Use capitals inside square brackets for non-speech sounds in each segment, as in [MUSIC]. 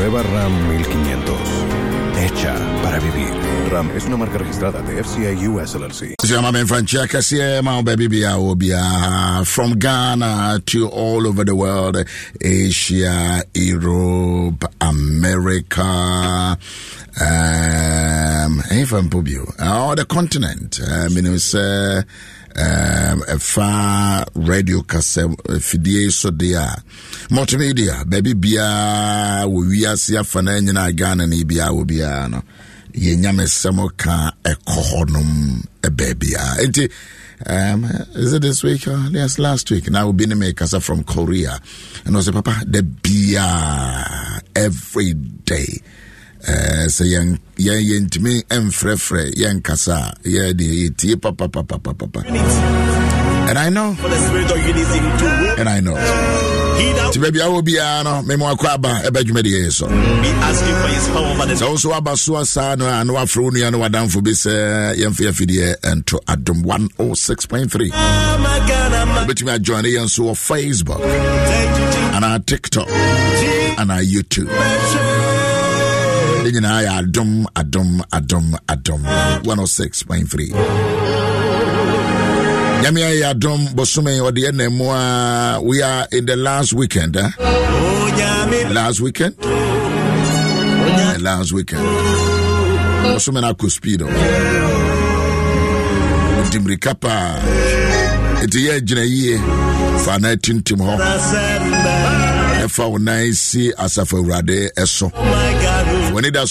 Nueva RAM 1500. Hecha para vivir. RAM es una marca registrada de FCA US LLC. From Ghana to all over the world, Asia, Europe, America, um, all the continent. I mean, it's, uh, um, ɛfa radio kasa fidie so deɛ a multimedia baabi biara wɔ wiase afa no nyinaa ghana ne biara wɔ biara no yɛnyamesɛm ka ɛkɔ hɔnom baabiara nti um, is it this week? Uh, yes, last week. Now, we be me kasa from Korea. And I say, Papa, the beer every day. Uh, sɛ yɛn yɛn yɛntumi mfrɛfrɛ yɛn kasa a yɛde yɛtie papapapapapa and i know. And i know. Nti baabi a wɔ biara no mema wakɔ aba ɛbɛ dwumadeɛ yɛ so sɛ wo so woaba so saa no a na wafrɛ wo nua no wadamfo bi sɛ yɛmfa yɛfideɛ ɛnto adom 106.3 wobɛtumi ajoine yɛn so wɔ facebook anaa tiktok anaa youtube ne nyinaa yɛ adom adom adom adom. 106.3 nyame ayɛ adom bosome ɔde ɛna mu a we are in the last weekend eh? last weekend? Uh, last weekend. Bosome no akɔ speed ɔdi mmirika paa. Nti yɛ agyina yie. Fa na atintim hɔ ɛfa wo nan si asafo awurade ɛso.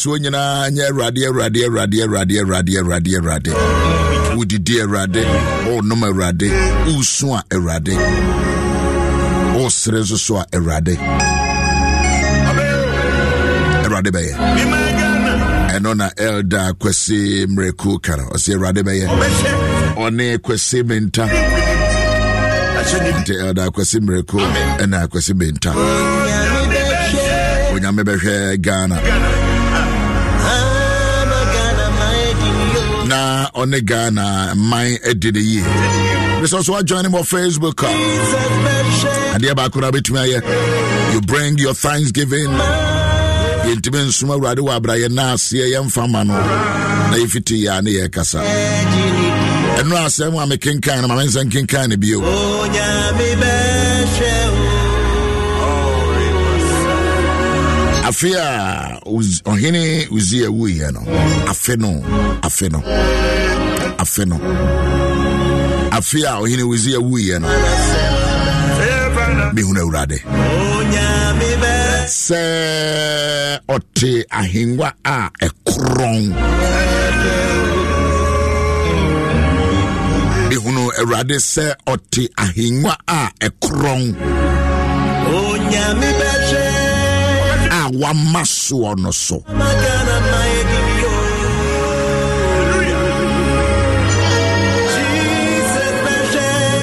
Soɔ nyinaa nyɛ awurade awurade awurade awurade awurade awurade awurade. Wodidi awurade wonom awurade wosu a awurade. Wosere nso so a awurade. Awurade bɛyɛ. Ɛno na elda kwasi mmerɛku ka no. Ɔsɛ awurade bɛyɛ. Ɔne kwasi menta. Nti elda kwasi mmerɛku ɛna kwasi menta onyame bɛhwɛ ghana. Na ɔne ghana man adi ne yie. Mesɛ so wajoin on facebook a adeɛ baako wobɛtumi ayɛ. You bring your thanksgiving. Yɛntumi nsoma awurade wɔ abrayɛ na aseɛ yɛmfa ma no. Na yɛfiti yɛ a ne yɛkasa ɛno asɛm a mekenkan no ma mensɛ nkenkan no bio. Afe a ɔhene usia wuiɛ no afe no afe no afe no. Afe a ɔhene usia wuiɛ no mehunu awurade. Sɛ ɔte ahengua a ɛkorɔn awurade sɛ ɔte ahengua a ɛkorɔn a wama soɔ no so.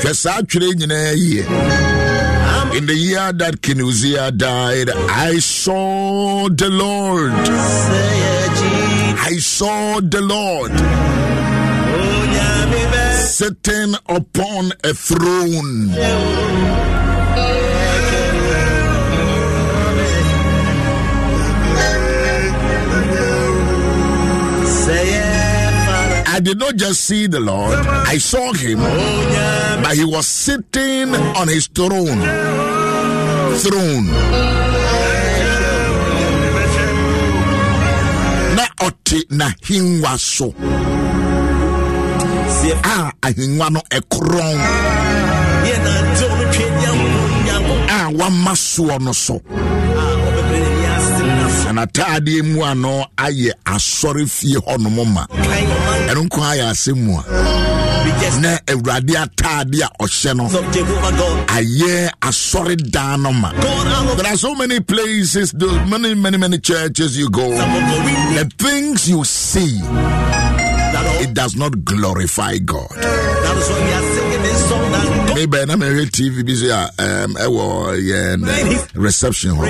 Hwɛ saa twerɛ nyinaa yie. In the year that King Uzziah died, I saw the Lord. I saw the Lord sitting upon a throne. I did not just see the Lord, I saw him, but he was sitting on his throne. Throne. Na ɔte n'ahengua so a ahengua no ɛkorɔn. A wama soɔ no so. Na n'ataadeɛ mu ano ayɛ asɔre fie hɔnom ma. Ɛno nko ayɛ asɛm mu a. Na awurade ataade a ɔhyɛ no ayɛ asɔre dan no ma. There are so many places many many many churches you go. The things you see it does not glorify god. Mebɛn na mehwɛ tv bi so um, eh, ɛwɔ yɛn uh, reception hɔ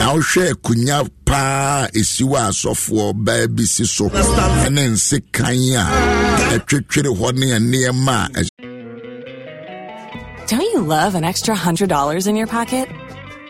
na wohwɛ akunya paa ɛsi wɔ asɔfoɔ baa bi si so. Ɛne nsekan a ɛtwetwere hɔ ne nneɛma a Don't you love an extra $100 in your pocket?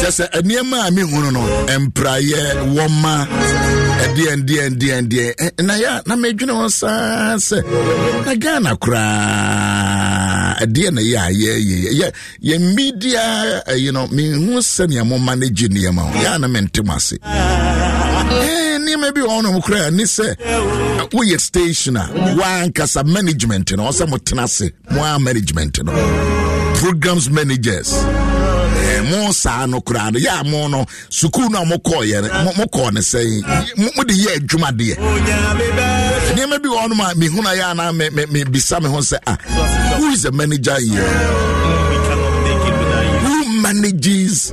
Kyɛ sɛ nneɛma a mehunu no mpraeɛ wɔma ɛdeɛndeɛndeɛndeɛ Ɛ- na yɛ na medwene ho saa sɛ na ghana koraa ɛdeɛ na yɛ a yɛyɛ yɛ yɛ media eh, you know mehu sɛnea mo manage nneɛma ho yɛ a na mentem ase Eh, nneɛma bi wɔ hɔnom koraa ne sɛ eh, woyɛ station a woankasa management no ɔsɛ motena ase mo a management no programs managers. Eh, mo saa no no yɛ a mo no sukuu no a mokɔɔyɛ no mo- mokɔɔ no sɛn. Mo- mode yɛ adwumadeɛ. Nneɛma bi wɔ hɔnom a mehunu a yɛ anaa me- me- mebisa me ho sɛ ah who is a manager here? Who manages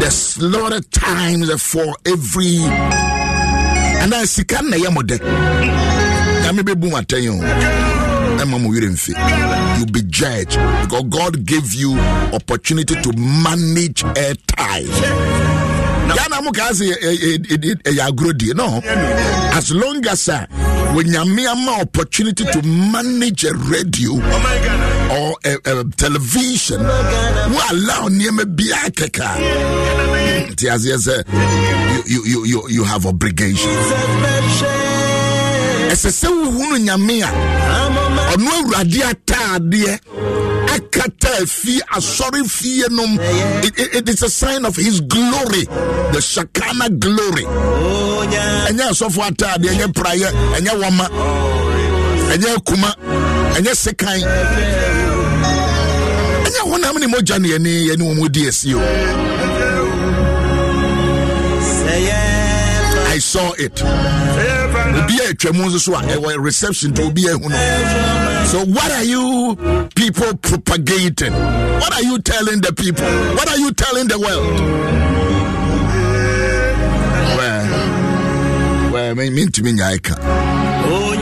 the slaughter times for every anaa sika na ɛyɛ mo dɛ. Nyame bɛbu mo atɛn o ɛma mo werɛ mfe you be judged because god gave you opportunity to manage a time die no? As long as uh, a wɔnyame ama opportunity to manage a radio or a, a television wo allow nneɛma biara kɛka nti you, you, you, you have obligations ɛsɛ sɛ wohunu nyame a ɔno awurade ataadeɛ asɔre fie nom it, is a sign of his glory the shekinah glory. Ɛnyɛ ataadeɛ ɛnyɛ ɛnyɛ ɛnyɛ akuma ɛnyɛ sekan. Ɛnyɛ honam ne mogya ne yɛne yɛne wɔ asi o. I saw it. Obi a atwa mu nso so a ɛwɔ reception to obi ahu no. So what are you people propagating? What are you telling the people? What are you telling the world? Well, well, me ntumi nya eka. Oh.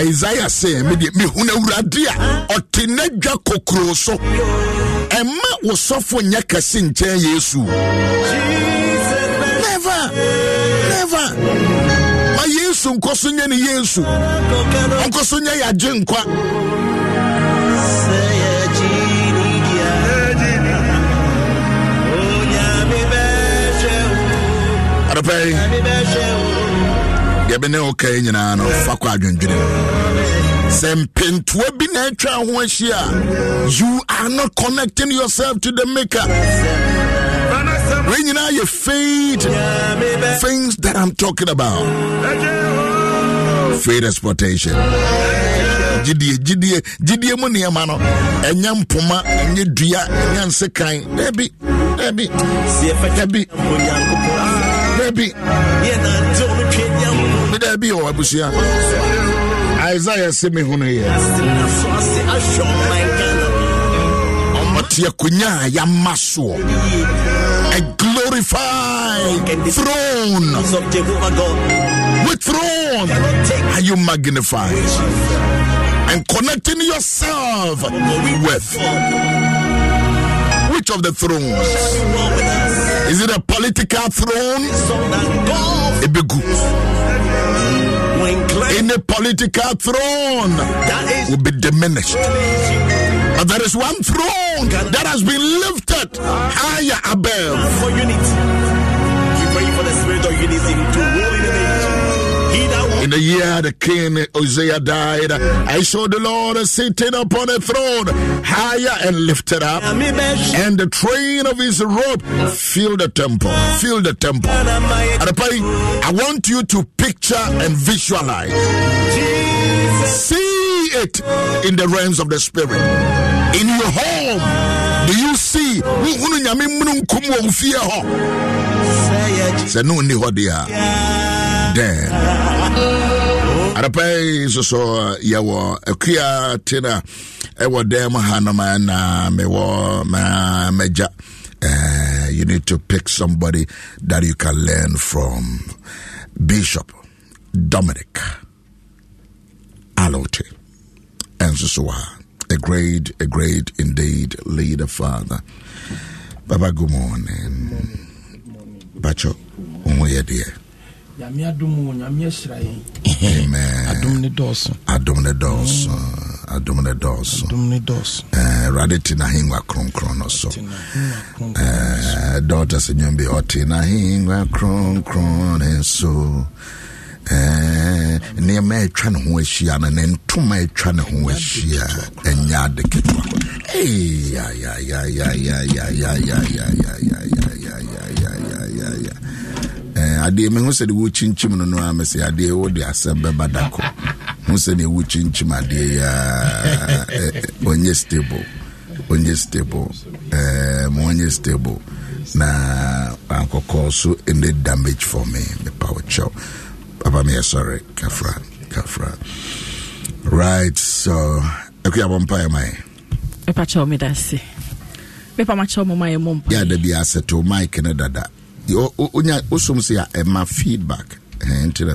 Isaiah sɛ me deɛ mehunu awurade a ɔte n'adwa kokoro so. Ɛma wo sɔfo nyɛ kɛse nkyɛn Yesu. Never. Never. Yesu nkɔ so ne Yesu. Ɔnkɔ so nyɛ yɛ agye nkwa. Adɔpɛ yi, deɛ bɛ ne wo ka yi nyinaa no fa kɔ adwendwene mu. Sɛ mpentoa bi na atwa ho ahyia you are not connecting yourself to the maker. Wei nyinaa yɛ faith things that I'm talking about. Faith exploitation. Gyidie, gyidie, gyidie mu nneɛma no, ɛnyɛ mpoma, ɛnyɛ dua, ɛnyɛ nsekan. Dabi, dabi, dabi, dabi, ne dabi wɔ oh, abusua. Isaiah sɛ me hu no yɛ. Ɔte akonnwa. A glorified throne. Of Jehovah God. With throne are you magnified and connecting yourself with which of the thrones? Is it a political throne? Christ Any political throne that is will be diminished. But there is one throne that has been lifted higher above. for unity. We pray for the spirit of unity In the year the king Uzziah died, I saw the Lord sitting upon a throne, higher and lifted up, and the train of his robe filled the temple. Fill the temple. I want you to picture and visualize. See it in the realms of the spirit. In your home, do you see? Wohunu nyame mununkum wɔ wo fie? Sɛ ne wonni hɔ deɛ a, then adapa yi soso yɛwɔ akua te no a ɛwɔ dan mu hanom a na mewɔ ma uh, you need to pick somebody that you can learn from bishop Dominic Alote. And so a great, a great indeed leader, Father. Baba, good morning. Bacho, umoye dear. Nyame adom o nyame ahyira yɛn Amen. adom ne dɔɔso Adom ne dɔɔso. Adom ne dɔɔso. adom ne dɔɔso Eh, Awurade te n'ahengua kronkron no so. Eh, Dɔɔta sɛ nnwom bi ɔte n'ahengua kronkron ne so. Eh, nneɛma atwa ne ho ahyia no ne ntoma atwa ne ho ahyia ɛnyɛ ade ketewa adeɛ mehu sɛ de wokyinkyim no no a mesɛ adeɛ wode asɛm bɛba da kɔ. Hu sɛ ne wokyinkyim adeɛ yi a eh, eh, ɔnyɛ stable ɔnyɛ stable eh, ma ɔnyɛ stable. Na ankɔkɔ so ɛnɛ damage for me mepa wo kyɛw. Papa meyɛ sɔre kafra kafra. Right so akuabɔ mpaɛ mae mepakyɛw meda ase. Mepamakyɛw mo ma yɛ mo mpa. Yɛ ada bi asɛto mic no dada. O- o- wonya wosom sɛ yɛ ɛma feedback. Eh, nti na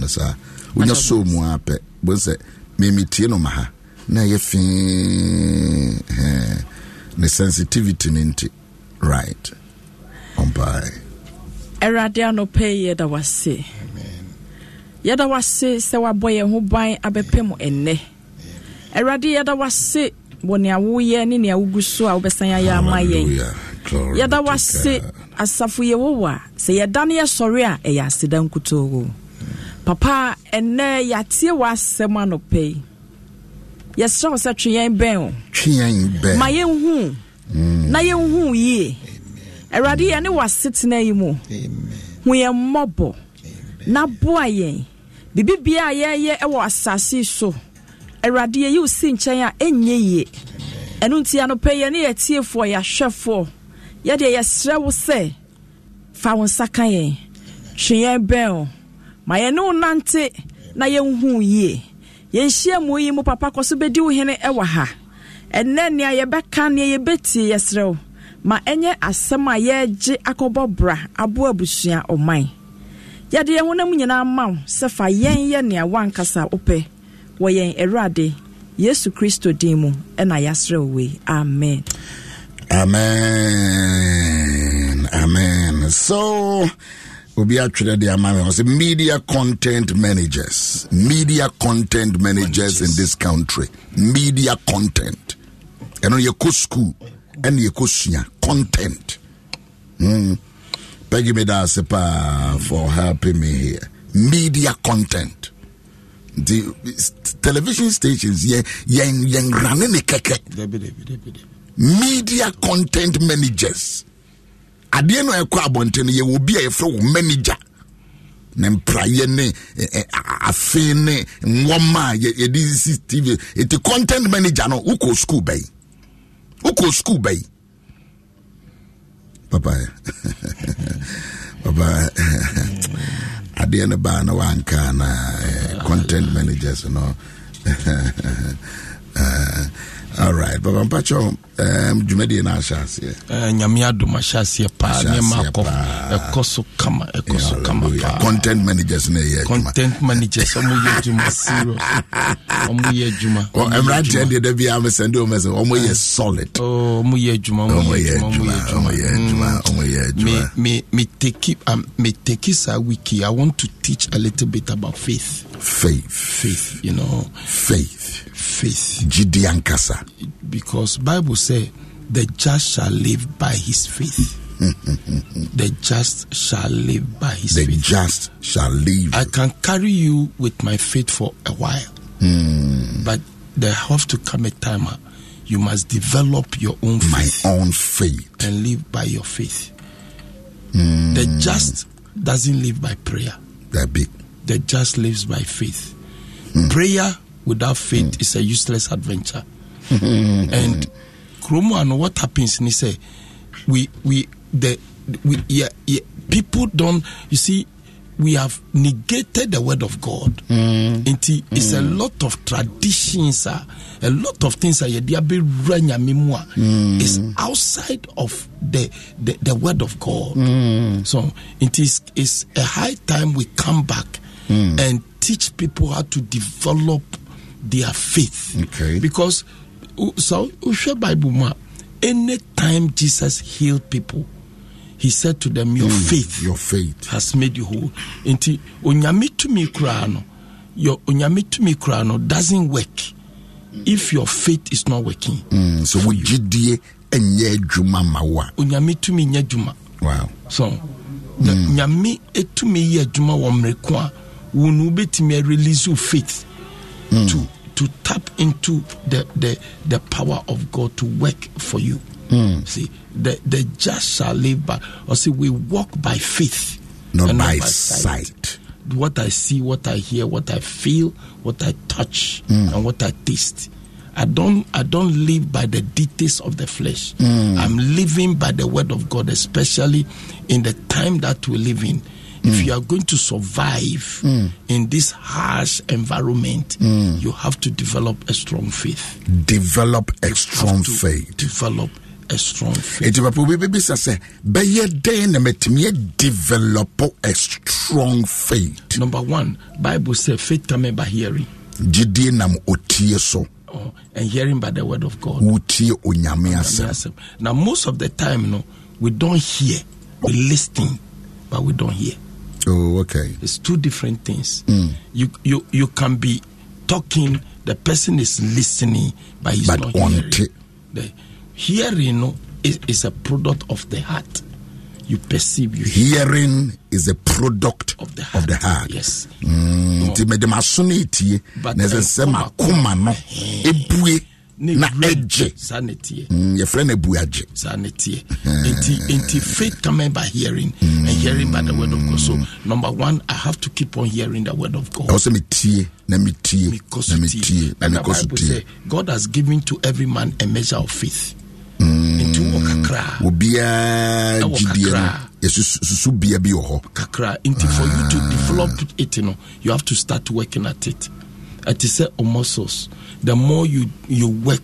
no saa. Wonya so mu a pɛ sɛ memetie no ma ha na ɛyɛ fii eh, ne sensitivity no nti. Right. Ɔmpae awurade anɔpɛ yi yɛda wase. Yɛda wase sɛ wabɔ yɛn ho ban abɛpem ɛnnɛ awurade yɛda wase wɔ nea woyɛ ne nea wogu so a wobɛsan ayɛ ama yɛn yɛda wase. Asafo yɛwowo a sɛ yɛda no yɛsɔre a ɛyɛ aseda nkutoo papa ɛnnɛ yɛatie w'asɛm anɔpɛ yi. Yɛserɛ wo sɛ twe yɛn bɛn o. Ma yɛnhu na yɛnhu yie. Awurade yɛne w'asetena yi mu. Hu yɛn mmɔbɔ. Na boa yɛn. Biribibia a yɛyɛ wɔ asase yi so awurade yɛyi wo si nkyɛn a ɛnyɛ yie. Ɛno nti anɔpɛ yɛne yɛtiefoɔ yɛahwɛfoɔ yɛdeɛ yɛserɛ wo sɛ fa wo nsa ka yɛn. Twe yɛn bɛn ma yɛne wo nante na yɛnhu yie. Yɛnhyia mu yi mu papa kɔ so bɛdi wo hene ɛwɔ ha. Ɛnɛ nea yɛbɛka nea yɛbɛtie yɛserɛ wo. Ma ɛnyɛ asɛm a yɛregye akɔbɔ bra aboa abusua ɔman. Yɛde yɛn honam nyinaa ma wo sɛ fa yɛn yɛ nea woankasa wopɛ wɔ yɛn awurade yesu kristo din mu ɛna yɛaserɛ wo wei. Amen. Amen. Amen. So, we'll be actually the amount media content managers, media content managers, managers in this country, media content. And on your school and your content. Hmm. Thank you, Medasipa for helping me here. Media content. The television stations, yeah, yeah, yeah, running the keke. Media content managers. Adeɛ no ɛkɔ abɔnten no yɛwɔ bi a yɛfrɛ wo manager. Ne mpraeɛ ne afe ne nwɔma a yɛde si ɛti content manager no wokɔ school bɛyi wokɔ school bɛyi papa [LAUGHS] papa [LAUGHS] adeɛ no baa na wanka na content managers no [LAUGHS] uh, all right. Papa mpakyɛ um, dwumadie no ahyɛ aseɛ Eh, nyame adom ahyɛ aseɛ paa nneɛma akɔ ɛkɔ so kama ɛkɔ so kama paa content managers no ɛyɛ content managers ɔmo yɛ adwuma [LAUGHS] serious. Ɔmo yɛ adwuma ɔmo mmeranteɛ deɛ da biaa mesɛnde wo mɛsɛ ɔmɔ yɛ solid. Oh, ɔmo yɛ adwuma ɔmo yɛ adwuma ɔmo yɛ adwuma Mm. ɔmɔ yɛ me adwuma. Me me take um, me take saa wiki. I want to teach a little bit about faith. Faith. Faith you know. Faith faith gyidi ankasa. Because bible say the just shall live by his faith. [LAUGHS] The just shall live by his the faith. The just shall live. I can carry you with my faith for a while. Hmm. but there have to come a time uh, you must develop your own my faith own faith. and live by your faith. Hmm. the just doesn't live by prayer. That big the just lives by faith. Hmm. Prayer without faith hmm. is a useless adventure. [LAUGHS] and Chromo and what happens and he say we we the we yeah, yeah people don't you see we have negated the word of God. Hmm. Nti it's a hmm. lot of traditions, ah, a lot of things that yɛde abɛwura nyame mu a is outside of the, the, the word of God. So it is it's a high time we come back and teach people how to develop their faith. Okay. Because so share Bible ma any time Jesus healed people, he said to them, Your mm, faith your faith has made you whole. Inti onyamitumi kurano, your onyamitumi kurano doesn't work if your faith is not working. Mm, so we GDA enye mawa. Onyamitumi nye juma. Wow. So hmm. nyame etumi ye wamrekwa. wa mrekwa. Wunu betimi faith. Faith to to tap into the, the the power of god to work for you. Hmm. See the the just shall live by or see we walk by faith not and by sight. what I see, what I hear, what I feel, what I touch, hmm. and what I taste. I don't I don't live by the details of the flesh. I'm living by the word of God, especially in the time that we live in. If mm. you are going to survive mm. in this harsh environment, mm. you have to develop a strong faith. develop a strong faith Develop a strong faith. enti papa obi bɛbisa sɛ bɛyɛ dɛn na matumi develop a strong faith Number one, Bible says faith coming by hearing, gyidie nam otie so oh, and hearing by the word of God. wotie onyame asɛm Now, most of the time, no, we don't hear. We listen, but we don't hear. Oh okay It's two different things. You you you can be talking. The person is listening, but he's But not on hearing. t- The hearing no, is, is a product of the heart. You perceive. You hear hearing is a product of the of heart. the heart Yes. Mm, maso no ɛtie But na sɛ Ne na ɛgye Saa na ɛteɛ. Mm, yɛfrɛ no abu agye saa ne teɛ nti nti faith coming by hearing and hearing by the word of god so number one i have to keep on hearing the word of god ɛwɔ sɛ metie na metie na metie tie. na mekɔ so tie God has given to every man a measure of faith. Into kakra, obiaa gyidie no yɛsusu bia bi wɔ hɔ kakra. Into for you to develop it, you know, you have to start working at it. Is a muscles. The more you you work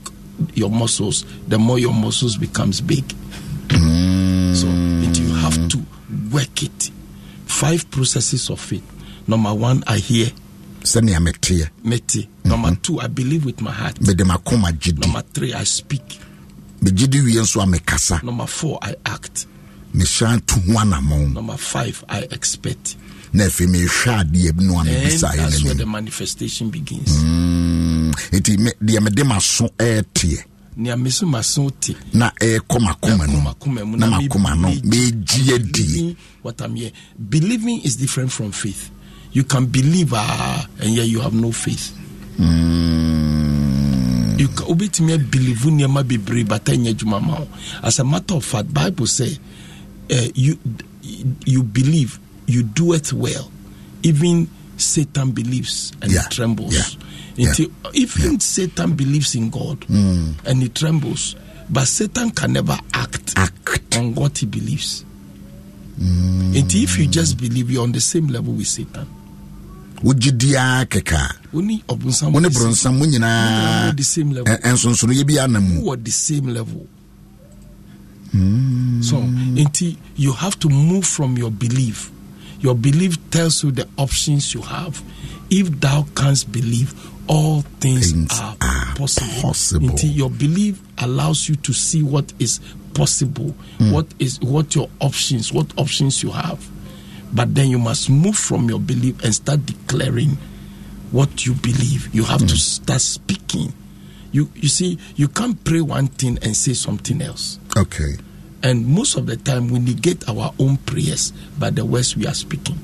your muscles, the more your muscles becomes big. So into you have to work it. Five processes of it. Number one, I hear. sɛnea meteɛ Mete. Number two, I believe with my heart. mede makoma gyedi Number three, I speak. megyedi wie nso a mekasa Number four, I act. mehyɛ to ho anammɔn Number five, I expect. na afei mehwɛ adeɛ bi no a And that's where the manifestation begins. Mm, nti deɛ mede maso ɛɛteɛ Nea meso maso te. na ɛɛkɔ makoma no Makoma mu na makoma no megye adie What I'm here. Believing is different from faith. You can believe, ah, and yet you have no faith. Mm. You obetumi believe nneɛma bebree bata nyɛ adwuma ma wo. As a matter of fact, Bible say, uh, you you believe, you do it well. Even Satan believes and Yeah, he trembles. yeah, Until, Even Satan believes in God hmm. and he trembles, but Satan can never act, act on what he believes. Hmm. Until if you just believe, you're on the same level with Satan. wogyedi ara kɛkɛ a Only Obunsan wo ne the same- borɔnsam mo nyinaa We're the same level. ɛ- ɛnsonsonoyɛ bi ana mu who are the same level. Hmm. So, until you have to move from your belief. Your belief tells you the options you have. If thou canst believe, all things, Things are, are possible. possible. Until your belief allows you to see what is possible, hmm. what is what your options, what options you have. But then you must move from your belief and start declaring what you believe. You have to hmm. start speaking. You you see, you can't pray one thing and say something else. okay And most of the time, we negate our own prayers by the words we are speaking.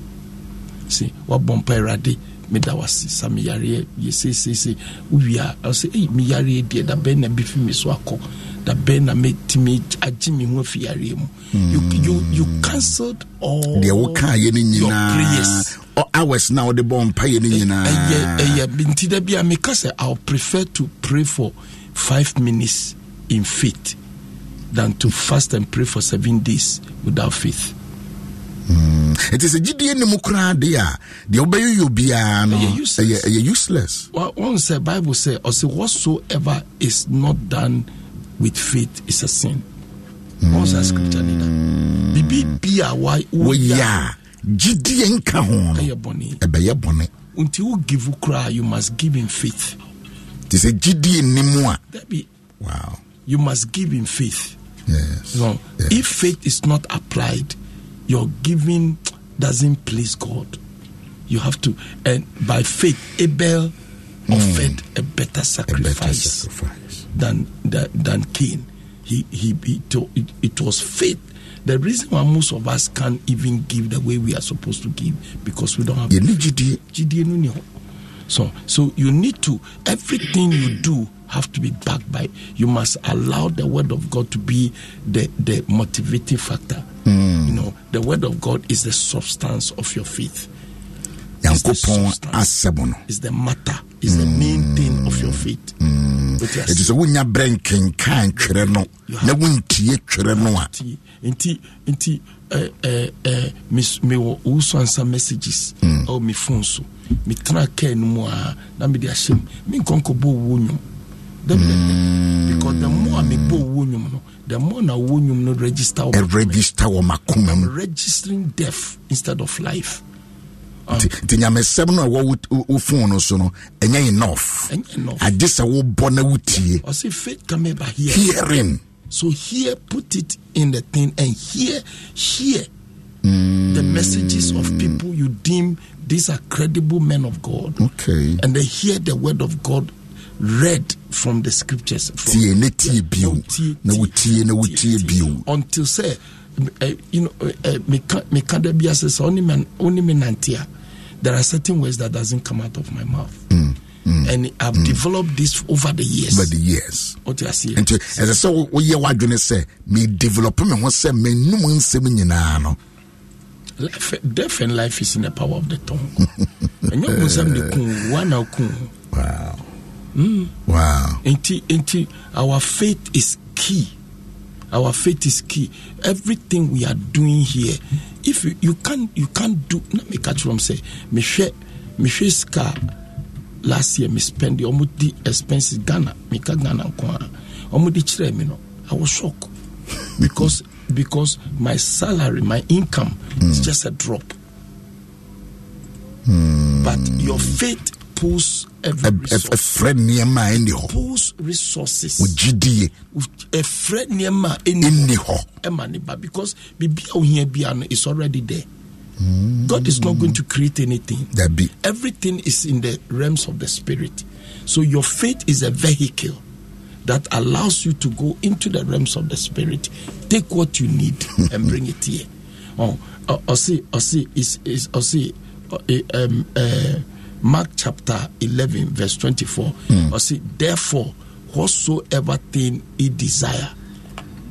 See, what bompa erade meda wase sa meyareɛ yɛsesese wowia ɔsɛ ei meyareɛ deɛ da bɛn na bɛfi me so akɔ da bɛn na mɛtumi agye me ho afi yareɛ mu. You, you, you cancelled all deɛ wokaeɛ no nyinaa hours na wode bɔ mpayɛ no nyinaa. ɛyɛ nti da bi a meka sɛ prefer to pray for five minutes in faith than to fast and pray for seven days without faith. Ɛnti sɛ gyidie ne mu koraa de a deɛ wobɛyɛyɛ biara no Ɛyɛ useless. one say Bible say, or say whatsoever is not done with faith is a sin. What's that scripture leader? Bibi bia why woyɛ a gyidie nka ho no ɛbɛyɛ bɔne. Nti wo give koraa you must give in faith. Nti sɛ gyidie nni mu a. Wow. you must give in faith yes. So Yeah. if faith is not applied your giving doesn't please god. You have to and by faith abel offered mm. a better a sacrifice, better sacrifice than than, than cain. He he, he it, it was faith. The reason why most of us can't even give the way we are supposed to give because we don't have yɛne gyidie gyidie no so so you need to everything you do have to be backed by. You must allow the word of god to be the the motivating factor. You know the word of god is the substance of your faith. Nyankopɔn asɛm no is the matter. Is the main thing of your faith. Yes, ɛti sɛ wonya berɛ nkenkan twerɛ no. Na wontie twerɛ no a. Nti nti eh, eh, eh, mewɔ woso ansa messages. Mm. ɛwɔ me phone so. Metena kaa no mu a na mede ahyɛ m menkɔnkɔbɔ owuo nnwom Mm. because the more a mebɔ owuo nnwom no the more na nnwom no register wɔ my- ɛregister wɔ makoma mu. registering death instead of life nti nti nyamesɛm no a ɛwɔ wo- wo- wo phone no so no ɛnyɛ enough. Agye sɛ wobɔ na wotie ɔse faith come by hearing. Hearing. So here, put it in the thing, and here, here, the messages of people you deem these are credible men of God, okay. And they hear the word of God read from the scriptures. Tie ne tie bio No, tie- na tie- wotie na wotie bio until say, uh, you know, me ka- me kada bi ase sɛ only man only me nantia. There are certain words that doesn't come out of my mouth, and I've developed this over the years. over the years what you are seeing. nti ɛsɛ sɛ wo- woyɛ w'adwene sɛ medevelop me ho sɛ mennom nsɛm nyinaa no life, death and life is in the power of the tongue. you know some the kun one now kun. wow Mm. wow Inti inti our faith is key. Our faith is key. Everything we are doing here, if you, you can't you can't do. Let me catch I'm saying. Me share me share scar. Last year me spend the almost the expenses Ghana. Me ka Ghana kwa. Almost the chire me no. I was shocked [LAUGHS] because because my salary, my income is mm. just a drop. Mm. But your faith pulls every resource. ɛfrɛ nneɛma a ɛnni hɔ Pulls resources. ɛfrɛ nneɛma a. Ɛnni ɛnni hɔ ɛma ne ba because biribi a ohia bia no is already there. God is not going to create anything. Dabi everything is in the realms of the spirit. So your faith is a vehicle that allows you to go into the realms of the spirit. Take what you need and [LAUGHS] bring it here. Oh uh, ɔse ɔse is is ɔse uh, um, uh, mark chapter 11 verse 24 hmm. ɔse therefore whatsoever thing he desire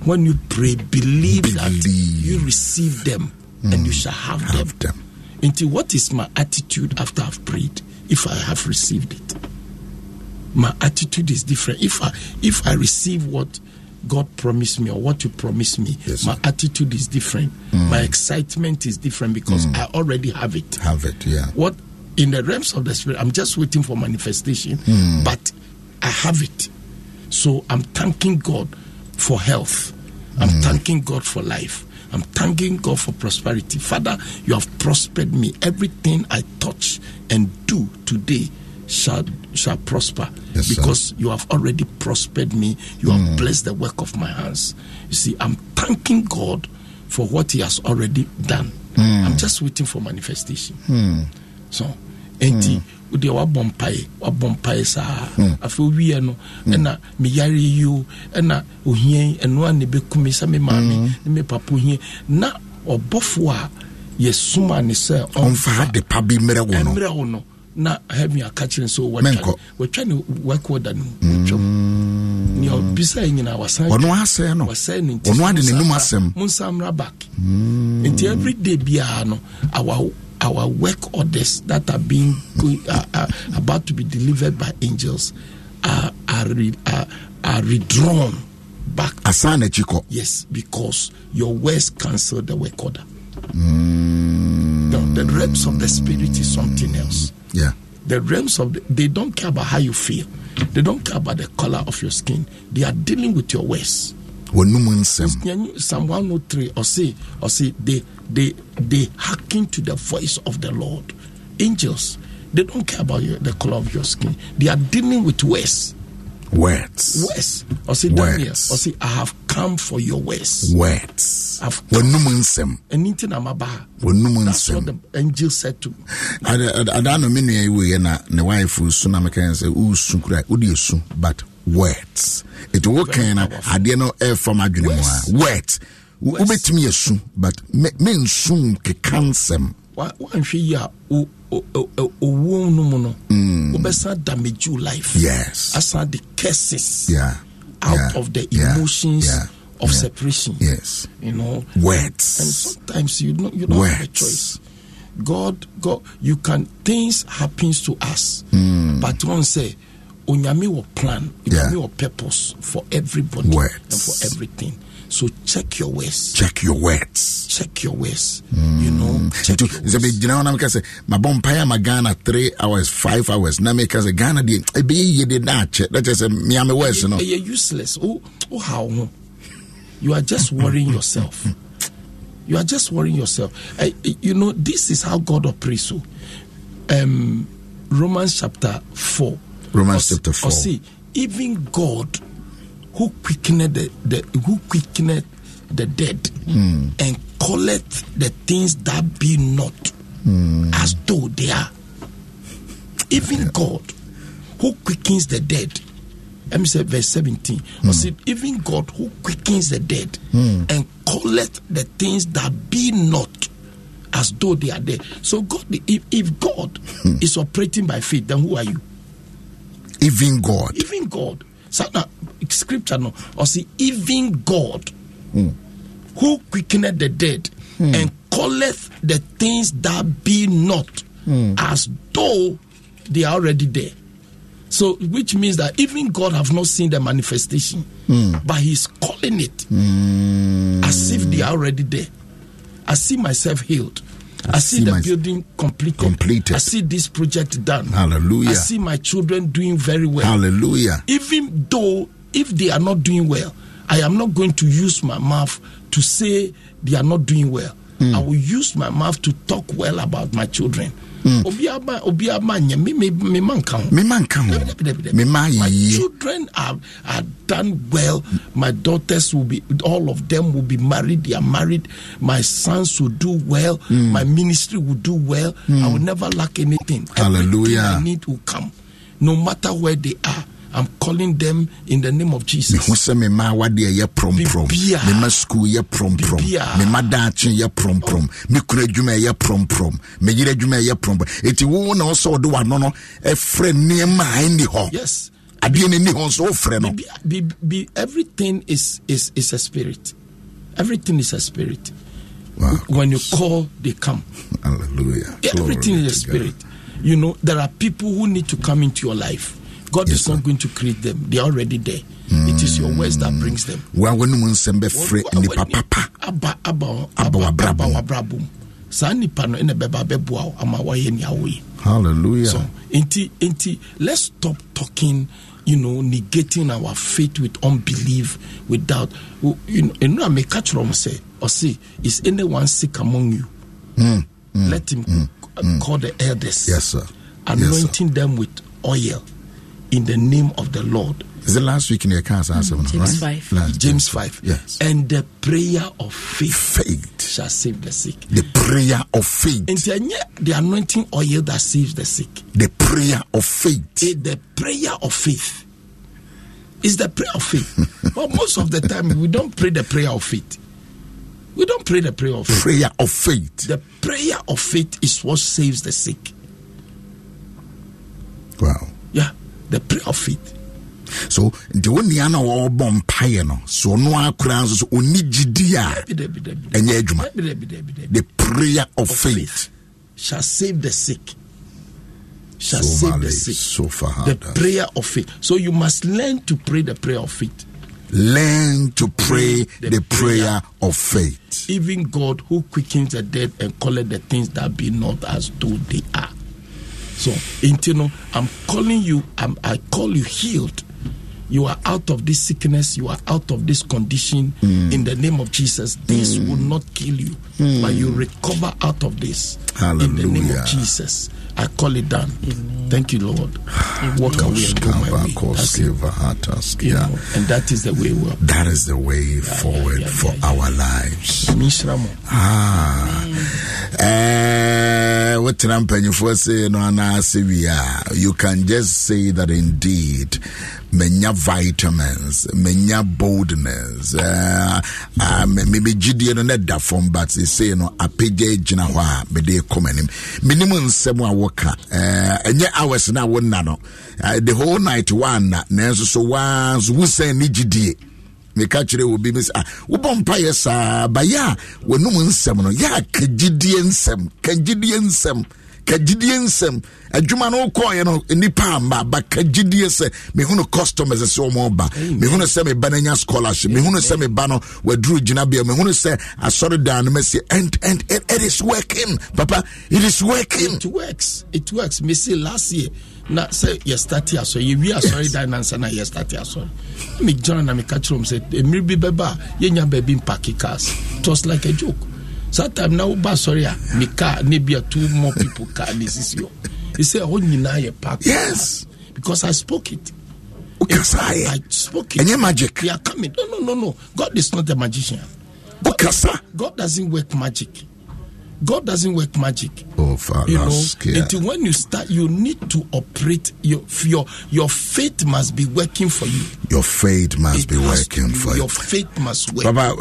when you pray believe, that you receive them and you hmm. shall have, Have them. them. Into what is my attitude after I've prayed if I have received it? My attitude is different. If I if I receive what God promised me or what you promised me, Yes, my attitude is different. Hmm. My excitement is different because I already have it. have it yeah What in the realms of the spirit, I'm just waiting for manifestation, hmm. but I have it. So I'm thanking God for health. I'm hmm. thanking God for life. I'm thanking God for prosperity. Father, you have prospered me. Everything I touch and do today shall shall prosper Yes, sir. because you have already prospered me. You have hmm. blessed the work of my hands. You see, I'm thanking God for what He has already done. I'm just waiting for manifestation. so enti wodeɛ wabɔ mpae wabɔ mpae saa. Afei wowie no ɛna meyare yi o ɛna ohia ɛno a ne bɛku me sɛ me maame ne me papa ohia na ɔbɔfoɔ a yɛsoma ne sɛ ɔmfa de pa bi mmerɛ wo no. mmerɛ wo no na heaven aka kyerɛ sɛ watwa ne work order no mu. Watwam nea ɔbisa yi nyinaa wasan ɔno asɛe no. wasɛe ne nti ɔno ade mmra- asɛm. monsa mmra back. Nti every day biara no our our work orders that are being are, are uh, uh, about to be delivered by angels are are, re, are, are redrawn back. Asan n'akyi kɔ yes because your words cancel the work order. No, the realms of the spirit is something else. Yeah. The realms of the, they don't care about how you feel. They don't care about the color of your skin. They are dealing with your words wɔnum nsɛm. Psalm 103 ɔse ɔse they they they hearken to the voice of the lord. Angels they don't care about your, the color of your skin. They are dealing with words. Words. Words. Ɔse daniel ɔse i have come for your words. Words. Wɔnum nsɛm. Ɛni ti na ma ba wɔnum nsɛm that's what the angel said to me. Ada ada anɔ mi nua yi wo yɛ na ne wife sun na mi kɛ n sɛ o sun kura o de sun but words. Ɛti wokan no adeɛ no ɛfa m adwene mu a. Words. Wo- wobɛtumi asu but me- mensu keka nsɛm Wa- woanhwɛ yi a owuo no mu no wobɛsan damage your life. Mm. Yes. asan de curses yeah. out yeah, of the emotions yeah, of yeah. separation. Yes. You know? Words. And sometimes you don't you don't have a Words. choice. God god you can things happens to us. Hmm. but one say onyame will plan. Onyame will purpose for everybody Words. and for everything. So check your ways check your words. Check your ways you know check nti your ways. megyina hɔ na meka sɛ mabɔ mpaeɛ ama ghana 3 hours 5 hours. Na meka sɛ ghana deɛ ɛbɛyɛ yie de na akyɛ. Na kyerɛ sɛ mea me words no. Ɛyɛ useless. Oh oh how? Ho you are just worrying [LAUGHS] yourself. You are just worrying yourself. Eh, you know this is how god operates so um romans chapter 4 Romans chapter 4. or see even god who quickened the, the who quickened the dead Hmm. and calleth the things that be not Hmm. as though they are even God who quickens the dead. Let me say verse 17. Or say, even God who quickens the dead and calleth the things that be not as though they are dead. So God, if, if God is operating by faith, then who are you? Even god Even God. So now, scripture no. Or see, even God hmm. who quickeneth the dead hmm. and calleth the things that be not hmm. as though they are already there. So, which means that even God have not seen the manifestation, but He's calling it as if they are already there. I see myself healed. I, see, see the my- building completed. Completed. I see this project done. Hallelujah. I see my children doing very well hallelujah even though if they are not doing well i am not going to use my mouth to say they are not doing well i will use my mouth to talk well about my children. Obi ama nyɛ me me me ma nka ho. Mema nka ho. Dabi, dabi, dabi, dabi. my children are are done well. My daughters will be all of them will be married. They are married. My sons will do well. Hmm. my ministry will do well. I will never lack anything. Everything Hallelujah. i need will come. No matter where they are i'm calling them in the name of jesus. Mehu sɛ mema awadeɛ yɛ prɔmprɔm Biribiara. mema skul yɛ prɔmprɔm Biribiara. mema daakye yɛ prɔmprɔm me kunu adwuma ɛyɛ prɔmprɔm me yere adwuma ɛyɛ prɔmprɔm ɛti wo na wo sɛ wode wano no ɛfrɛ nneɛma a ɛnni hɔ. Yes. Adeɛ no nni hɔ nso wofrɛ no. Be, be, be, everything is, is is a spirit. Everything is a spirit. Wow. when you call they come. [LAUGHS] Hallelujah. Everything Glory is a spirit. You know there are people who need to come into your life god Yes, is not sir. going to create them they are already there it is your words that brings them wa w'anom nsɛm bɛfrɛ nnipa papa aba aba Aba w'abrabɔ mu. w'abrabɔ mu saa nipa no ɛna bɛba bɛboa wo ama wayɛ nea woyɛ hallelujah So, inti, inti, let's stop talking, you know, negating our faith with unbelief, with doubt. You know, I may catch from say, or say, is anyone sick among you? Let him uh, call the elders. Yes, sir. Yes, Anointing them with oil in the name of the Lord. is the last week in your car Mm, asɛm James right? 5. Last- James 5. yes And the prayer of faith faith shall save the sick. the prayer of faith And the anointing oil that saves the sick. the prayer of faith is the prayer of faith. It's the prayer of faith. [LAUGHS] but most of the time, we don't pray the prayer of faith. We don't pray the prayer of faith. prayer of faith The prayer of faith is what saves the sick. wow Yeah, the prayer of faith. so nti wo nua no a wɔbɔ mpaeɛ no so ɔno a koraa nso so ɔni gyidi a ɛnyɛ adwuma the prayer of Of faith shall save the sick. Shall so save the sick. so far The prayer of faith. So you must learn to pray the prayer of faith. learn to pray the, The prayer prayer. of faith even God who quickens the dead and calleth the things that be not as though they are. So, you know, I'm calling you, I'm, I call you healed. you are out of this sickness, you are out of this condition Mm. in the name of Jesus. This will not kill you, Mm. but you recover out of this in the name Hallelujah. of Jesus. I call it done. Thank you, Lord. Walk away and go my way. That's it. You know, and that is the way we are. That is the way forward for our lives. Mishramo. Ah. Eh, wotena mpanyinfoɔ se no anaasɛ wie a you can just say that indeed menya vitamins menya boldness uh, uh, mebɛgyidie no na da fam but sei no apagya gyina hɔ a mede kɔ m'anim menim nsɛm a eh, ɛnyɛ hours no a wonna no. Uh, the whole night woanna nanso so waa nso wosɛn ne gyidie meka kyerɛ obi bi sɛ ah, wobɔ mpayɛ saa bayɛ a wɔnom nsɛm no yɛ a ka gyidie nsɛm ka gyidie nsɛm ka gyidie nsɛm. Adwuma no wokɔɔyɛ no nnipa amma ba ka gyidie sɛ mehunu customers sɛ ɔmɔ ba mehunu sɛ meba no anya scholarship. Mehunu sɛ meba no waduru gyinabea mehunu sɛ asɔre dan no masi and, and it, it is working papa. It is working. It works. It works. Me say last year. Na sɛ yɛ start asɔre. Yɛ wi asɔre dan nansa na yɛ start asɔre me gyina na meka kyerɛ m sɛ mmiri bi bɛba a yɛnya baabi mpake cars. It was like a joke saa time na woba asɔre a me car ne bia two more people car ne sisi hɔ. Ɛsɛ ɛhɔ nyinaa yɛ park yes. Because I spoke it. Wokasaeɛ I spoke it ɛnyɛ magic. we are coming. No no no no. God is not a magician. Wokasa God doesn't work magic God doesn't work magic. Oh, Father, you know until when you start you need to operate. Your your your faith must be working for you. Your faith must It be working be- for you. your faith must work. Papa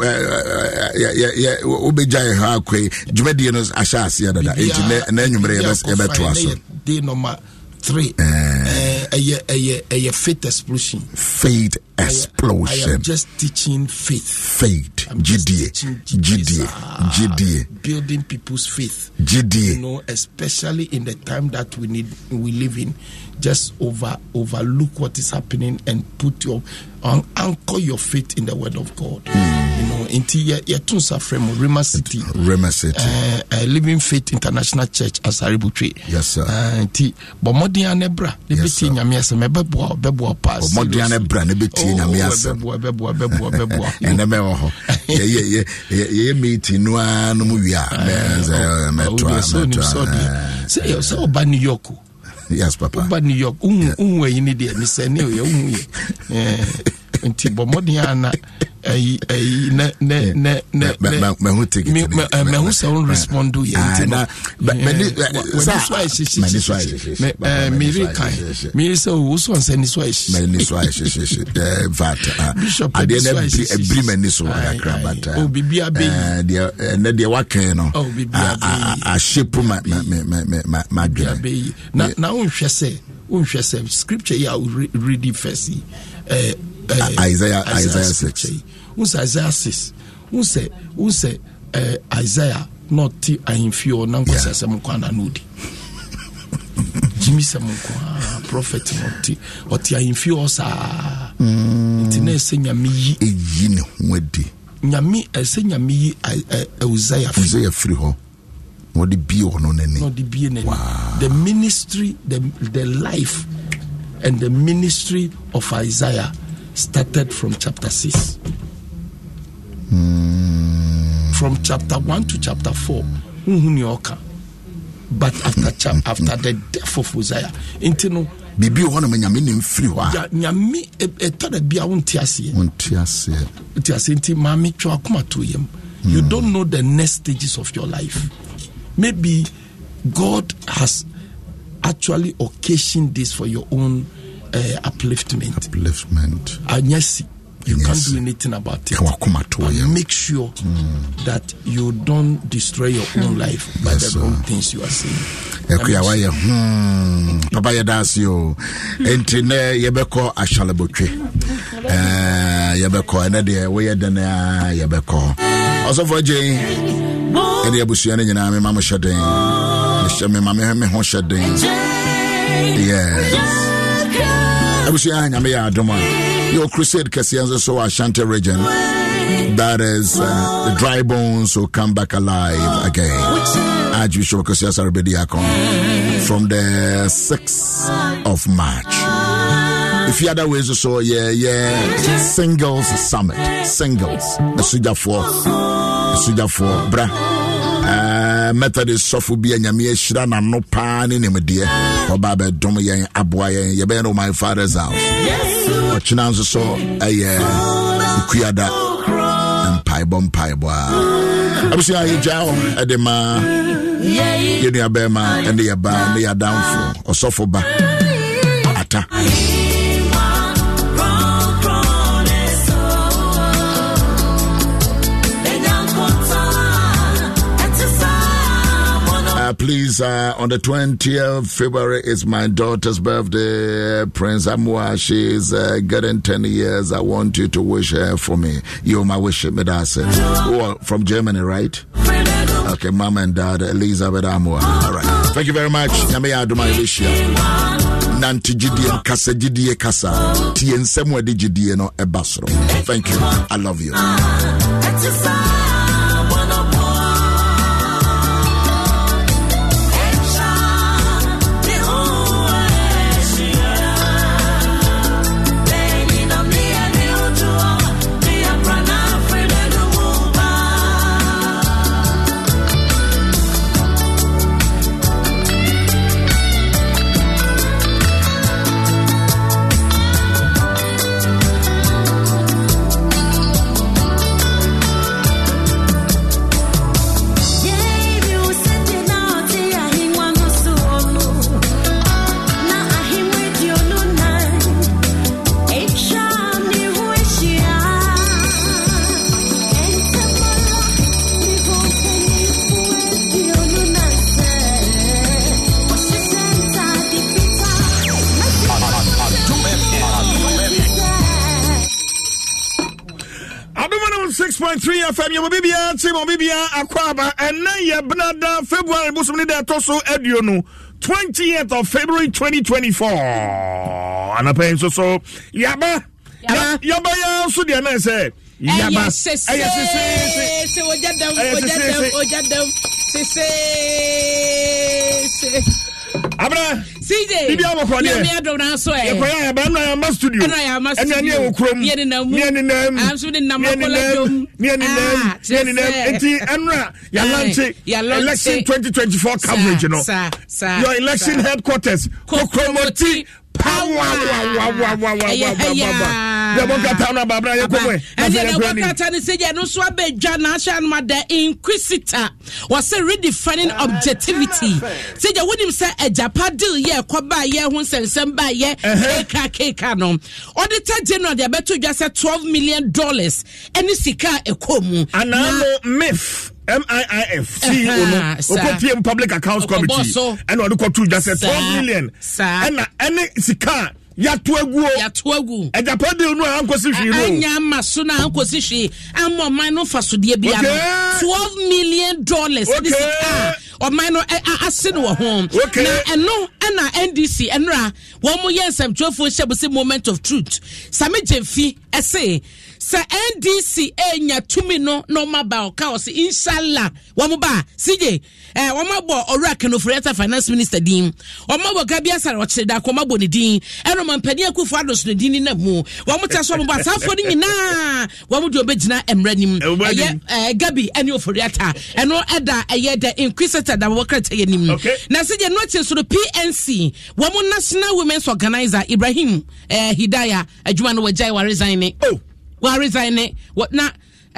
wobɛgya yɛ ha akɔi dwumadie no ahyɛ aseɛ dada. Enti nɛ- na anwummerɛ yɛbɛ- yɛbɛtoa so. day number three. Eh, ɛyɛ ɛyɛ ɛyɛ faith explosion. Faith I am explosion. Just teaching faith. Faith. I'm just gyidie teaching gyidie Ah, gyidie building people's faith. Gyidie you know especially in the time that we need we live in just over overlook what is happening and put your um, anchor your faith in the word of god. You into your your tunsa frame rema city. Rema City. uh, uh, living faith international church asaributwe Yes, uh, nti bɔ mmɔden a ne bra ne bɛtie nyame asɛm ɛbɛboa wo paa mmɔden a ne seriously. bra ne bɛtie Oh, Nyame oh, asɛm. ɛbɛboa ɛbɛboa ɛbɛboa ɛbɛboa. [LAUGHS] Ɛnɛ mɛwɔ hɔ. [LAUGHS] Yɛyɛ- yɛ- yɛ- yɛyɛ meeting no ara no mu wie a mɛ- sɛ, mɛtoa mɛtoa sɛ yɛ- sɛ ɔba new york yes papa. Woba new york wohu ayi ne deɛ ne sɛ ne yɛ wohu yɛ. Eh, [LAUGHS] nti bɔ mmɔden a na ɛyi ɛyi na na na na mɛhu ticket ne mɛhu sɛ wɔn respond yɛ. Ah, nti na mɛni wɔni so ayɛ hyehyɛ hyehyɛ mɛri kan. mɛri sɛ owu so ɔnsɛ ni so ayɛ hyehyɛ. Mɛni so ayɛ hyehyɛ hyehyɛ vat bishop adeɛ na ebiri mɛni so ah, kakra bata. Oh, o bibi abe yi deɛ ɛnɛ deɛ wakɛn no a a a shape ma ma ma ma ma ma dwɛ na na n hwɛ sɛ n hwɛ sɛ scripture yi a o read first yi ɛɛ. Isaiah- Isaiah scripture yi wo sɛ isaiah 6 wo sɛ wo sɛ eh, isaiah na ɔte ahemfie hɔ na nkɔsɛ sɛ mo kwan na ɔdi gyimi sɛ mo nko a prophet na ɔte ɔte ahemfie hɔ saa. Nti na ɛsɛ nyame yi. Ɛyi ne ho adi. Nyame ɛsɛ nyame yi ausaia fi. Sɛ yɛfiri hɔ. Na wɔde bie hɔ no n'ani not the beginning. The ministry, the the life, and the ministry of Isaiah started from chapter six. From chapter one to chapter four, nhunu nea but after chap after the death of Uzziah, nti no. biribi wɔ hɔ nama nyame ne mfiri hɔ a. Ya- nyame ɛ- ɛtɔ da bi a wonte aseɛ wonte aseɛ nti ase maame twɛ akoma to yam. You hmm. don't know the next stages of your life. Maybe god has actually occasioned this for your own uh, upliftment. Upliftment. Anyɛ si you can't Yes. do anything about it. But make sure that you don't destroy your own life by Yes, the wrong sir. things you are saying. Ɛkoa wayɛ hmm. Papa yɛda ase o enti nɛ yɛbɛkɔ ahyalebotwe Eh, yɛbɛkɔ ɛnɛ deɛ woyɛ dɛn a yɛbɛkɔ ɔsɔfoɔ gye ɛne abusua no nyinaa mema mo hyɛ den mehyɛ mema me me ho hyɛ den yes abusua nyame yɛ adom a yɛwɔ crusade kɛseɛ nso so wɔ ashanti region. That is uh, the dry bones will come back alive again. Archbishop kosias arabediakon from the 6th of march. If you efiada wei so yeah yeah. Singles summit. Singles. Asogyafoɔ asogyafoɔ bra Uh, methodist sɔfo bi a nyame ahyira n'ano paa ne nimdeɛ. Ɔba bɛdom yɛn aboa yɛn yɛbɛyɛ no my father's house. Ɔkyena nso so ɛyɛ nkuada mpaebɔ mpaebɔ a. Abusua yɛgya hɔ ɛde ma yɛnua bɛrima ɛne yɛba ne yɛadamfo ɔsɔfo ba ata please, uh, on the 20th February is my daughter's birthday. Prince Amua, she's uh, getting 10 years. I want you to wish her for me. You're my wish me that's it. Oh, from Germany, right? Okay, mom and dad, Elizabeth Amua. All right. Thank you very much. Nyame ya adoma elishia. Nante gidie kasa gidie kasa. Tie nsɛm gidie no ɛba. Thank you. I love you. 101.3 FM yɛ mɔbi biara ti mɔbi biara akɔ aba. Ɛnɛ yɛ benada february bosom ne deɛ ɛtɔ so aduonu 20th of february 2024 anapa yi nso so yaba. Yaba. Yɛ nso deɛ ɛnɛ sɛ yaba. ɛyɛ sese ɛyɛ sese. Ɛyɛ sese sese. sese abena cj bibi abɔfra deɛ yɛmi adɔm na asɔ ɛ. Yɛkɔyɛ ayaba ɛnu ayama studio. Ɛnu ayama studio ɛnu ani ɛwɔ kurom. Ni ɛni nam ni ɛni nam. Aso ni nam akɔla dom ni ɛni nam. Ni ɛni nam. eti ɛnu a yalante election twenty twenty four coverage no your election headquarters kokomoti. Ɛyɛ- ɛyɛ- yɛbɔkata no sɛ gya no nso abɛdwa n'ahyɛ no ma the inquisitor wɔsɛ redefining objectivity sɛ gya wonim sɛ agyapa deal yɛ ɛkɔ baayɛ ho nsɛnsɛm baayɛ keka keka no auditor general de abɛto dwa sɛ 12 million dollars ɛne sika a ɛkɔ mu anaa no mif MIIF CEO no okɔ PM public accounts committee. ɛna ɔde kɔ tu gya sɛ twelve million. ɛna ɛne sika yàtò egu o. Yàtò egu. Ẹjàpá de onu ankosi hwi ro anya ama so na ankosi hwi ama ọman no fasodeɛ bi ano twelve million dollars. Okay. de sika ɔman no ase no wɔ ho okay. na ɛno ɛna ndc ɛnura wɔn mo yɛ nsɛmtwerɛfoɔ hyɛ bɔ sɛ moment of truth. Sami jemfi ɛsɛ sɛ ndc enya tumi no na ɔma ba ɔka ɔse inshallah. Wɔn ba a cj ɛɛ wɔn abɔ ɔwura kanofori finance minister din. Wɔn abɔ gabi asare ɔkyerɛ da kɔn abɔ ne din. Ɛna ɔmo mpanin akufo adoso ne din ne nam mu. Wɔn ta so ɔmo bɔ asaafoɔ no nyinaa. Wɔn de ɔbɛgyina mmerɛ nim. Ɛyɛ ɛɛ gabi ɛne ofori ata. Ɛno ɛda ɛyɛ the inquisitor da wɔwɔ krataa yɛ nim na deɛ no akyire so no pnc wɔn national women's organizer ibrahim ɛɛ hidaya adwuma no ne. Oh. Waresign ne. Na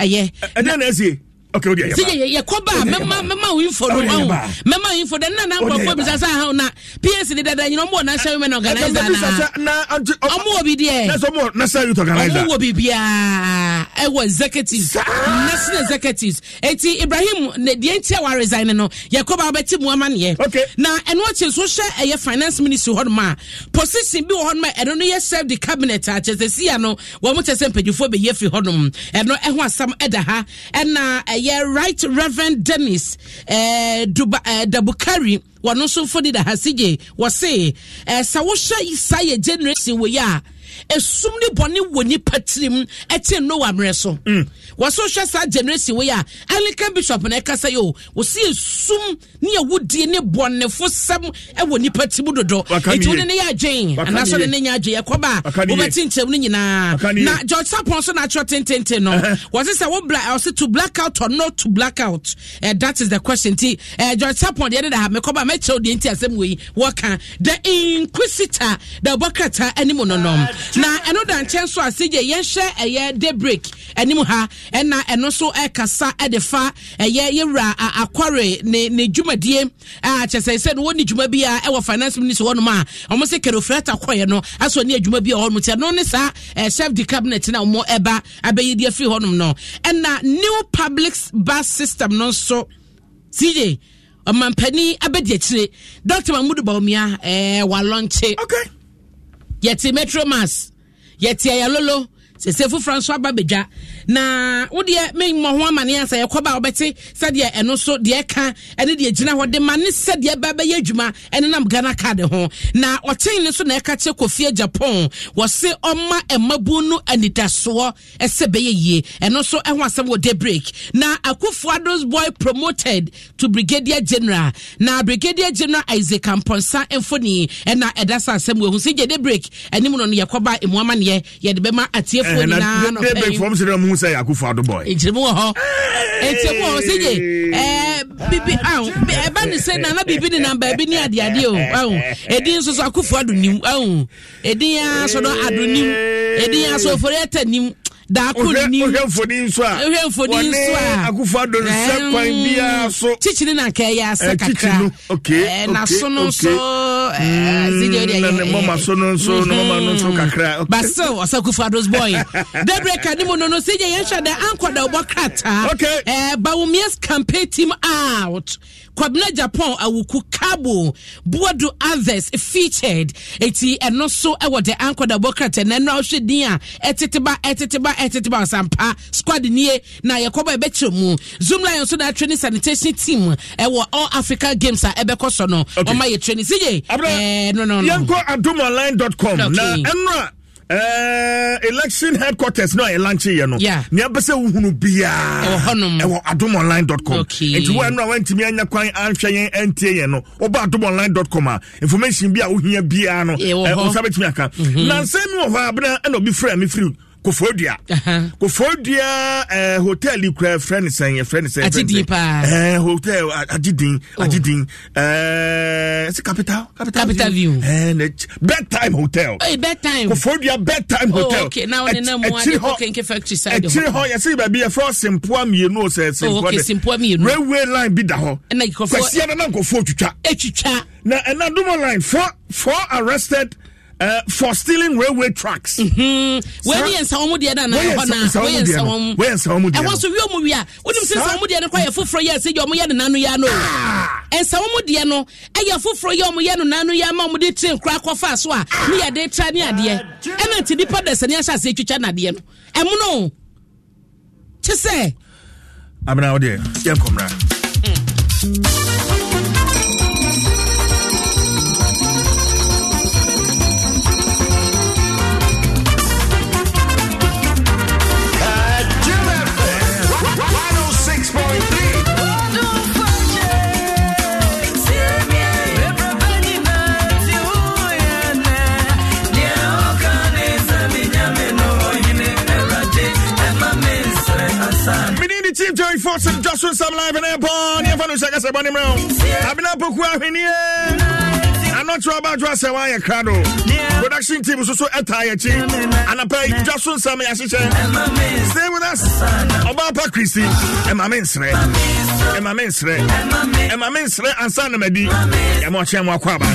ɛyɛ ɛdeɛ na ɛsie okay ɛyɛ yɛ ba a mɛma mɛma wo info ɔho ba. mɛma wo info nna na ba. bisa sɛ ahaw na pnc ne dada nyina ɔmɔ wɔ national women organizer na ɔmo wɔ bi deɛ. Ɔmo wɔ biribiaa ɛwɔ executives. National executives. Eti ibrahim ne deɛ nti a waresign no yɛkɔ ba wobɛte mu amanneɛ Okay. na ɛno akyi nso hyɛ ɛyɛ finance ministry hɔ nom a position bi wɔ hɔ nom a ɛno no yɛ serve the cabinet a kyerɛ sɛ sia no wɔn mo kyerɛ sɛ mpanyinfoɔ bɛyɛ firi hɔ nom. Ɛno ɛho asɛm ɛda ha. Ɛna ɛyɛ right reverend dennis ɛɛ duba ɛɛ dabukari. Wɔn nso fo de da ha si gye wɔse ɛɛ eh, sɛ wohyɛ saa yɛ generation wɔ yi a esum ne bɔne wɔ nipa tirim ɛte noa mmerɛ so. Wɔso hwɛ saa generation wei a anglican bishop na ɛkasa yi o wɔsi esum ne awudie ne bɔnefo sɛm ɛwɔ nipa tirim dodo. Eti de ne yɛ adwen de nie. ne nyɛ adwen yɛkɔba a Waka nie. wobɛte nkyɛm no nyinaa na george sapon so na atwerɛ tententen no. Wɔse sɛ wo bla ɔse to black out or not to black out? Uh, that is the question. Nti uh, george sapon deɛ ne da ha mekɔba mɛkyerɛw deɛ nti asɛm wei wɔka the inquisitor the bɔkrata anim no nom na ɛno da nkyɛn so a sɛgye yɛnhyɛ ɛyɛ daybreak. Anim ha ɛna ɛno so ɛkasa ɛde fa ɛyɛ yɛwura akware ne ne dwumadie. A kyɛ sɛ no wɔne dwuma bi a ɛwɔ finance minister hɔnom a ɔmo sɛ kerofrata kɔɛ no asɔ ne adwuma bi a hɔnom nti ɛno ne saa chef de cabinet na ɔmo ɛba abɛyi deɛ firi hɔnom no. Ɛna new public bus system no nso cj ɔmampani abɛdi akyire. Dr mahmudu baomia ɛɛ walɔnkye okay. Yɛte Metro Mass. Yɛte ayalolo. Sese foforɔ nso aba na wodeɛ memmɔ ho amane a sɛ yɛkɔba a wobɛte sɛdeɛ ɛno so deɛ ɛka ɛne deɛ gyina hɔ de ma ne sɛdeɛ ɛba bɛyɛ adwuma ɛne nam ghana card ho. Na ɔkyɛn no so na ɛka kyerɛ kofie japan wɔse ɔma ɛmabu no anidasoɔ ɛsɛ bɛyɛ yie. Ɛno so ɛho asɛm wɔ daybreak. Na akufoados boy promoted to brigadier general. Na brigadier general isaac amponsa mfoni ɛna ɛda sa asɛm wɔ hu sɛ gye daybreak anim no no yɛkɔba ɛmu amaneɛ yɛde bɛma atiefoɔ na nyinaa fam sɛ yɛ akufo ado boy. Nkyirimu wɔ hɔ. Nkyirimu wɔ hɔ. Sɛ gye ɛɛ bibi awo ɛba ne sɛ nana bibi ne nam baabi ne adeade o. Awo edin nso so akufo ado nim. Awo edin aso no ado nim. Edin aso ofori ɛtɛ nim daako ni ohwɛ mfoni nso a ohwɛ mfoni nso a. wɔne akufo adoro sɛ kwan biara so. Kyikyiri na nkɛ mm, yɛ asɛ kakra. ɛɛ naso no nso ɛɛ zidio deɛ yɛ ɛɛ mɔma so no nso na mɔma no nso mm-hmm. kakra. basil ɔsɛ akufo adoros boy [LAUGHS] debre ka ne mu no no sɛ yɛ yɛn hyɛ dɛ ankɔda ɔbɔ krataa ɛɛ bawumias campaign team out kwabena japan awuku cabo buadu others featured. Eti ɛno so ɛwɔ the ankɔ da wobɔ krataa na ɛno a wohwɛ din a ɛteteba ɛteteba ɛteteba ɔsampa squad nie na yɛkɔbɔ ɛbɛkyerɛ mu. Zoom lion so na ne sanitation team ɛwɔ all africa games a ɛbɛkɔ so no ɔma yɛ training. Sigye Abra, eh, no no no. yɛnkɔ adomonline.com na Okay. ɛno a eh, election headquarters no a yɛlankyeyɛ no. Yeah. nea bɛ sɛ wohunu biaa Ɛwɔ hɔnom. ɛwɔ adomonline.com Okay. nti wo ɛno a woantumi anya kwan anhwɛ yɛn antie yɛn no. Woba adomonline.com a information bi a wohia biaa no. Eh, wo nsa bɛtumi aka. Nansɛm mi wɔ hɔ a bena ɛna obi frɛ me firi kofodua kofodua ɛɛ eh, hotel yi kura fɛn ni sɛn yɛ fɛn ni sɛn yɛ fɛn ni sɛn. ɛɛ eh, hotel ajidin oh. ajidin ɛɛ eh, si capital? Capital, capital view. Ɛɛ ne bedtime hotel. Ɛɛ bedtime. Kofodua bedtime hotel. oh, oh okay n'awo ne nam wa de ko kenke factory side hɔ ɛkyiri hɔ yɛsi baabi yɛ fɔ simpua mienu o sɛ oh, simpua de. Simpua mienu. Railway line bi da hɔ. Ɛna ikɔfɔ kwasi yɛn nan kofo twitwa. Etwitwa. Na ɛna dumo line four four arrested for stealing railway tracks. wẹ́ẹ́ni yẹn nsàwọn mu diẹ náà náà hɔ náà wẹ́ẹ́ yẹn nsàwọn mu wẹ́ẹ́ nsàwọn mu diẹ náà ẹ̀wọ́n so wíwọ́n mu wíwá wọ́n mu sẹ́ nsàwọn mu diẹ náà kọ́ yẹ foforɔ yẹ ẹ̀sẹ̀ yẹ ọmọ yẹ nínú yá nù. nsàwọn mu diẹ nù ẹ̀yẹ foforɔ yẹ ọmọ yẹ nínú yá mọ́ ọmọdé tiri nkura kọ́ fa so a ní yà dé tra ní adìẹ ẹ̀nà ti nípa dẹ̀sẹ̀ ní ahyẹ àṣẹ twitwa n'adìẹ nù ẹ̀múnú kyesẹ́. amina. Ne chief joy forson johnson sam live ne ɛpɔ ne yɛfa no sɛ kasɛ bɔne mmerɛ wo abena poku ahwenneɛ anɔkyerɛ ɔbaadwo asɛ woayɛ krado production team so so ɛtaa yɛkyi anapa yi dwa so nsɛm yɛahyehyɛ stay with us. Ɔbaa pa kristi ɛma me nsrɛ ɛma me nsrɛ ɛma me nsrɛ ansa na madi yɛma ɔkyɛn mu akɔ aba